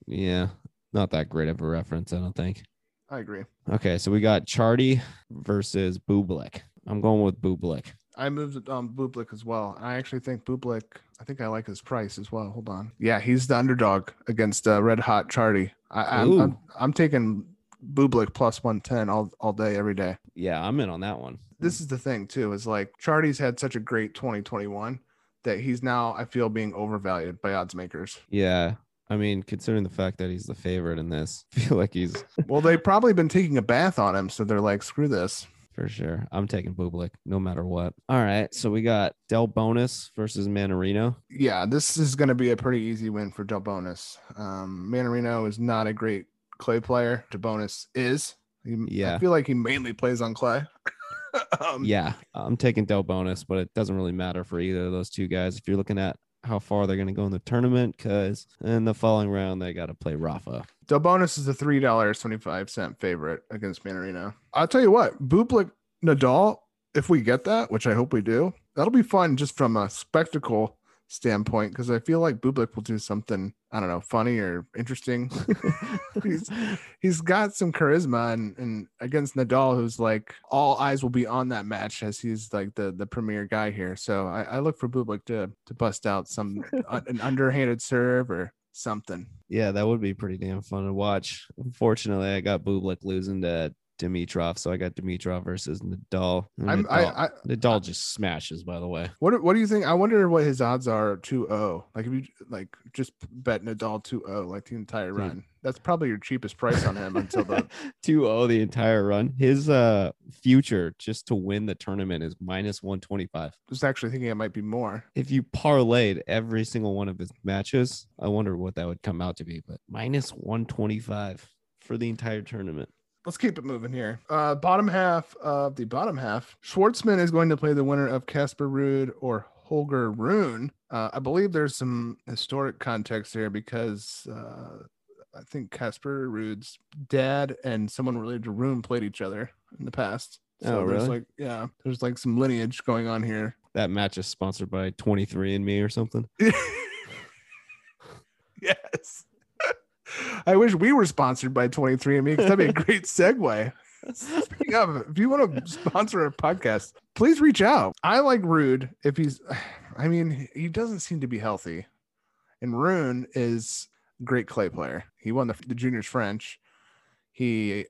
Yeah, not that great of a reference, I don't think. I agree. Okay, so we got Chardy versus Bublik. I'm going with Bublik. I moved um Bublik as well. I actually think Bublik, I think I like his price as well. Hold on. Yeah, he's the underdog against uh, Red Hot Chardy. I, I'm, I'm I'm taking Bublik plus 110 all, all day, every day. Yeah, I'm in on that one. This is the thing too, is like Chardy's had such a great 2021 that he's now, I feel, being overvalued by odds makers. Yeah. I mean, considering the fact that he's the favorite in this, *laughs* I feel like he's Well, they've probably been taking a bath on him, so they're like, screw this. For sure. I'm taking Bublik no matter what. All right. So we got Delbonis versus Mannarino. Yeah, this is going to be a pretty easy win for Delbonis. Um, Mannarino is not a great clay player. Delbonis is. He, Yeah. I feel like he mainly plays on clay. *laughs* um, Yeah. I'm taking Delbonis, but it doesn't really matter for either of those two guys. If you're looking at how far they're going to go in the tournament, because in the following round, they got to play Rafa. Delbonis is a three dollars twenty five cent favorite against Mannarino. I'll tell you what, Bublik Nadal. If we get that, which I hope we do, that'll be fun just from a spectacle standpoint because I feel like Bublik will do something I don't know funny or interesting. *laughs* he's he's got some charisma and, and against Nadal, who's like all eyes will be on that match as he's like the the premier guy here. So I, I look for Bublik to to bust out some uh, *laughs* an underhanded serve or something. Yeah, that would be pretty damn fun to watch. Unfortunately, I got Bublik losing to Dimitrov, so I got Dimitrov versus Nadal. I'm, Nadal, I, I Nadal just smashes, by the way. What what do you think? I wonder what his odds are 2-0. Like if you like just bet Nadal 2-0 like the entire Dude. run. That's probably your cheapest price on him until the *laughs* 2-0 the entire run. His uh future just to win the tournament is minus 125. was actually thinking it might be more. If you parlayed every single one of his matches, I wonder what that would come out to be, but minus 125 for the entire tournament. Let's keep it moving here. Uh bottom half of the bottom half. Schwartzman is going to play the winner of Casper Ruud or Holger Rune. Uh, I believe there's some historic context here because uh, I think Casper Ruud's dad and someone related to Rune played each other in the past. So Oh, there's really? like yeah, there's like some lineage going on here. That match is sponsored by 23 and Me or something. *laughs* yes. I wish we were sponsored by 23andMe because that'd be a great segue. Speaking of, if you want to sponsor a podcast, please reach out. I like Ruud if he's, I mean, he doesn't seem to be healthy. And Rune is a great clay player. He won the, the juniors French. He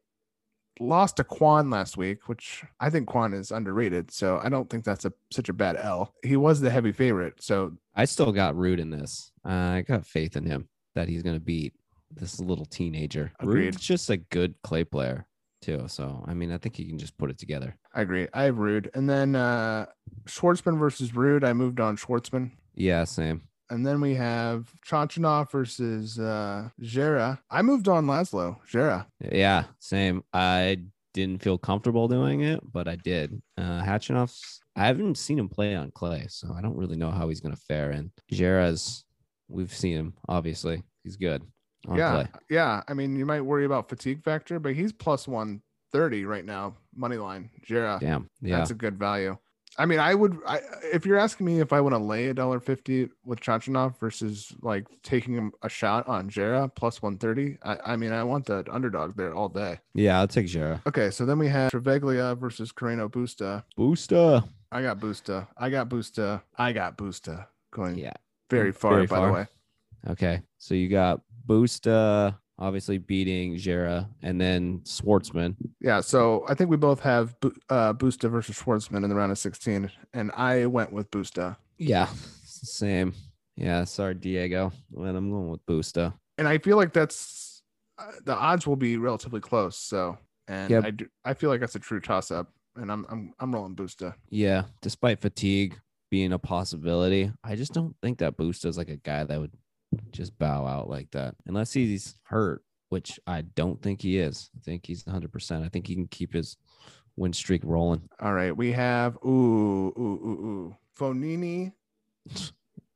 lost to Quan last week, which I think Quan is underrated. So I don't think that's a such a bad L. He was the heavy favorite. So I still got Ruud in this. Uh, I got faith in him that he's going to beat this little teenager. Agreed. Ruud's just a good clay player too. So I mean, I think he can just put it together. I agree. I have Ruud. And then uh Schwartzman versus Ruud. I moved on Schwartzman. Yeah, same. And then we have Khachanov versus uh Djere. I moved on Laszlo. Djere. Yeah, same. I didn't feel comfortable doing it, but I did. Uh Khachanov's I haven't seen him play on clay, so I don't really know how he's gonna fare. And Djere's we've seen him, obviously. He's good yeah. clay. Yeah. I mean, you might worry about fatigue factor, but he's plus 130 right now, money line. Djere. Damn. Yeah. That's a good value. I mean, I would. I, if you're asking me if I want to lay a dollar fifty with Khachanov versus like taking a shot on Djere plus one thirty, I, I mean, I want the underdog there all day. Yeah, I'll take Djere. Okay, so then we have Travaglia versus Carreno Busta. Booster. I got Busta. I got Busta. I got Busta going Yeah. very far. Very by far. the way, Okay. So you got Boosta obviously beating Djere and then Schwartzman. yeah. So I think we both have uh, Busta versus Schwartzman in the round of sixteen, and I went with Busta. Yeah. Same. Yeah. Sorry, Diego. And I'm going with Boosta. and I feel like that's uh, the odds will be relatively close. So, and Yep. I do, I feel like that's a true toss up, and I'm I'm I'm rolling Busta. Yeah. Despite fatigue being a possibility, I just don't think that Boosta is like a guy that would just bow out like that unless he's hurt, which I don't think he is. I think he's 100%. I think he can keep his win streak rolling. All right, we have ooh ooh ooh ooh Fognini, *laughs*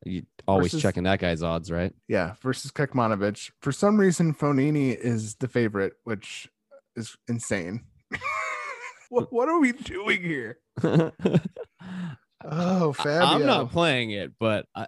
You always Versus- checking that guy's odds, right? yeah, versus Kekmanovic. For some reason, Fognini is the favorite, which is insane. *laughs* what what are we doing here? *laughs* Oh, Fabio. I'm not playing it, but I,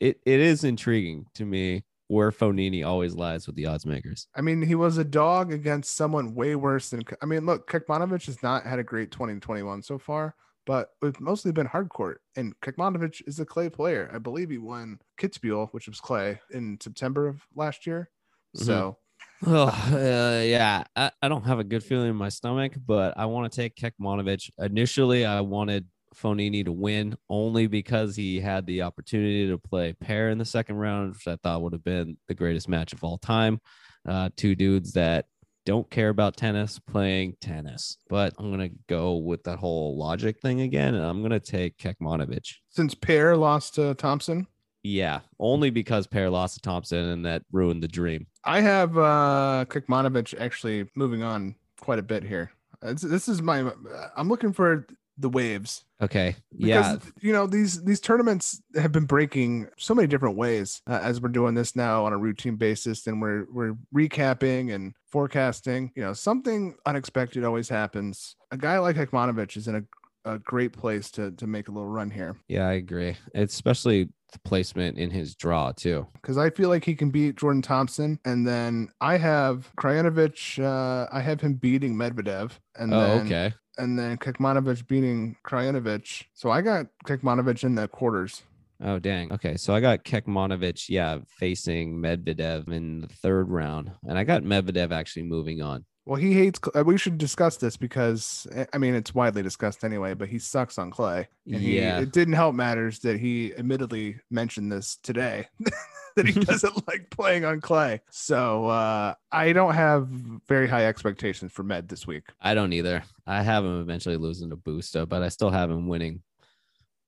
it it is intriguing to me where Fognini always lies with the odds makers. I mean, he was a dog against someone way worse than. I mean, look, Kekmanovic has not had a great 2021 so far, but it's mostly been hardcourt. And Kekmanovic is a clay player. I believe he won Kitzbühel, which was clay, in September of last year. Mhm. So Oh, uh, yeah, I, I don't have a good feeling in my stomach, but I want to take Kekmanovic. Initially, I wanted Fognini to win only because he had the opportunity to play Paire in the second round, which I thought would have been the greatest match of all time. Uh, two dudes that don't care about tennis playing tennis, but I'm gonna go with that whole logic thing again, and I'm gonna take Kekmanovic. since Paire lost to Thompson, Yeah, only because Paire lost to Thompson, and that ruined the dream. I have uh Kekmanovic actually moving on quite a bit here. It's, this is my. I'm looking for the waves. Okay, because yeah, you know these these tournaments have been breaking so many different ways uh, as we're doing this now on a routine basis and we're we're recapping and forecasting you know something unexpected always happens a guy like Kekmanovic is in a, a great place to to make a little run here Yeah, I agree. Especially the placement in his draw too. because I feel like he can beat Jordan Thompson and then I have Krajinovic uh I have him beating Medvedev and oh, then okay. And then Kekmanovic beating Krajinovic so I got Kekmanovic in the quarters Oh, dang. Okay, so I got Kekmanovic, yeah, facing Medvedev in the third round, and I got Medvedev actually moving on. Well, he hates. We should discuss this because eh, I mean it's widely discussed anyway. But he sucks on clay. And he, Yeah. it didn't help matters that he admittedly mentioned this today *laughs* that he *laughs* doesn't like playing on clay. So uh, I don't have very high expectations for Med this week. I don't either. I have him eventually losing to Busta, but I still have him winning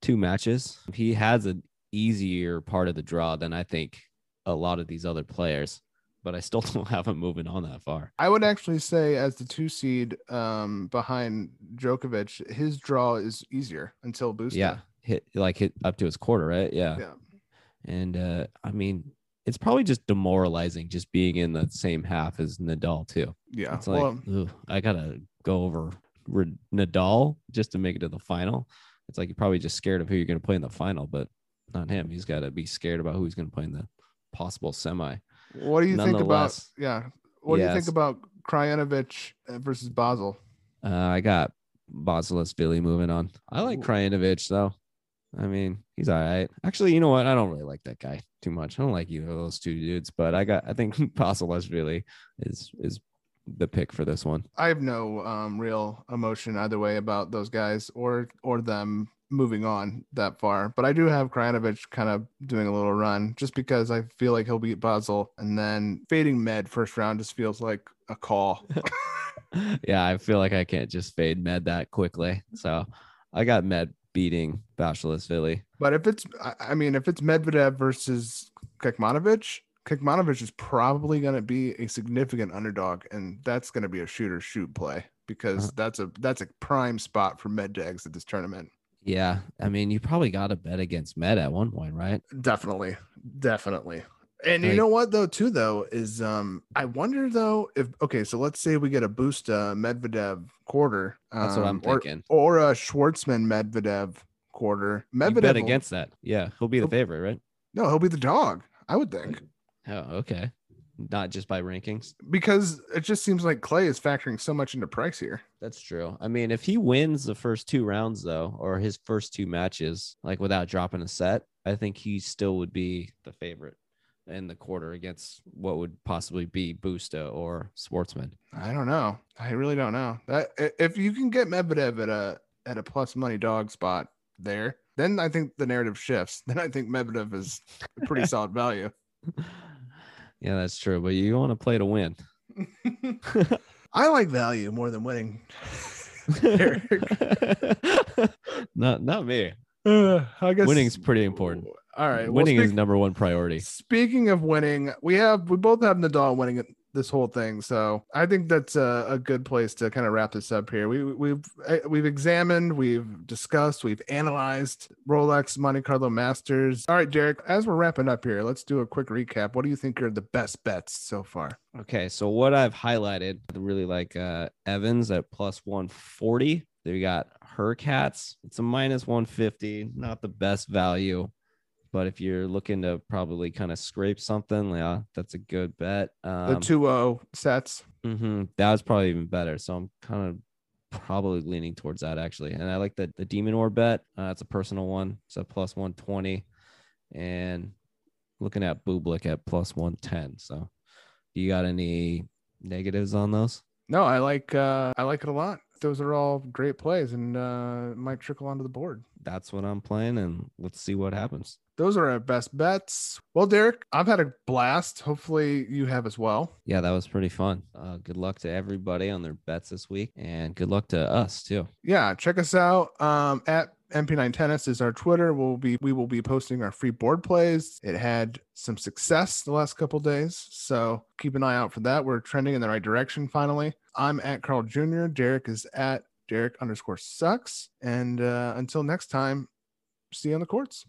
two matches. He has an easier part of the draw than I think a lot of these other players, but I still *laughs* don't have him moving on that far. I would actually say as the two seed um, behind Djokovic, his draw is easier until Busta. Yeah, hit like hit up to his quarter, right? Yeah. Yeah. And uh, I mean, it's probably just demoralizing just being in the same half as Nadal too. Yeah. It's like, well, "Ugh, I gotta go over Nadal just to make it to the final. It's like you're probably just scared of who you're gonna play in the final, but not him. He's got to be scared about who he's gonna play in the possible semi. What do you think about? Yeah. What do you think about Krajinovic versus Basel? Uh, I got Billy moving on. I like. Krajinovic though. I mean, he's all right. Actually, you know what? I don't really like that guy too much. I don't like either of those two dudes, but I got I think *laughs* Billy is is the pick for this one. I have no um, real emotion either way about those guys or or them moving on that far. But I do have Krajinovic kind of doing a little run just because I feel like he'll beat Basel and then fading Med first round just feels like a call. *laughs* yeah, I feel like I can't just fade Med that quickly. So I got Med beating Philly. but if it's I- I mean if it's Medvedev versus Kekmanovic, Kekmanovic is probably going to be a significant underdog and that's going to be a shooter shoot play because Uh-huh. that's a that's a prime spot for Med to exit this tournament. Yeah, I mean, you probably got to bet against Med at one point, right? Definitely, definitely. And you know what though, too though, is um I wonder though if okay, so let's say we get a boost uh Medvedev quarter. That's what I'm um, or- thinking. Or, a Schwartzman Medvedev quarter. You Medvedev bet will- against that. Yeah, he'll be the favorite, right? no, he'll be the dog, I would think. Oh, okay. Not just by rankings. Because it just seems like Clay is factoring so much into price here. That's true. I mean, if he wins the first two rounds though, or his first two matches, like without dropping a set, I think he still would be the favorite in the quarter against what would possibly be Busta or Schwartzman. I don't know. I really don't know. That if you can get Medvedev at a at a plus money dog spot there, then I think the narrative shifts. *laughs* Then I think Medvedev is a pretty *laughs* solid value. *laughs* Yeah, that's true. But you want to play to win. *laughs* I like value more than winning. *laughs* not not me. Uh, I guess Winning's pretty important. All right, well, Winning is number one priority. Speaking of winning, we have we both have Nadal winning it- this whole thing, so I think that's a, a good place to kind of wrap this up here. We we've eh, we've examined, we've discussed, we've analyzed Rolex Monte Carlo Masters. All right, Derek, as we're wrapping up here, let's do a quick recap. What do you think are the best bets so far? Okay, so what I've highlighted, I really like uh Evans at plus 140. Then we got Hurkacz. It's a minus 150, not the best value. But if you're looking to probably kind of scrape something, yeah, that's a good bet. Um, The two O sets. mhm, that was probably even better. So I'm kind of probably leaning towards that actually. And I like the the De Minaur bet. Uh, it's a personal one. It's a plus 120. And looking at Bublik at plus 110. So you got any negatives on those? No, I like uh I like it a lot. Those are all great plays and uh might trickle onto the board. That's what I'm playing, and let's see what happens. Those are our best bets. Well, Derek, I've had a blast. Hopefully you have as well. Yeah, that was pretty fun. Uh, good luck to everybody on their bets this week, and good luck to us too. yeah check us out um at mp9 tennis is our twitter. We'll be we will be posting our free board plays. It had some success the last couple days so keep an eye out for that. We're trending in the right direction finally. I'm at carl jr derek is at derek underscore sucks. And uh until next time see you on the courts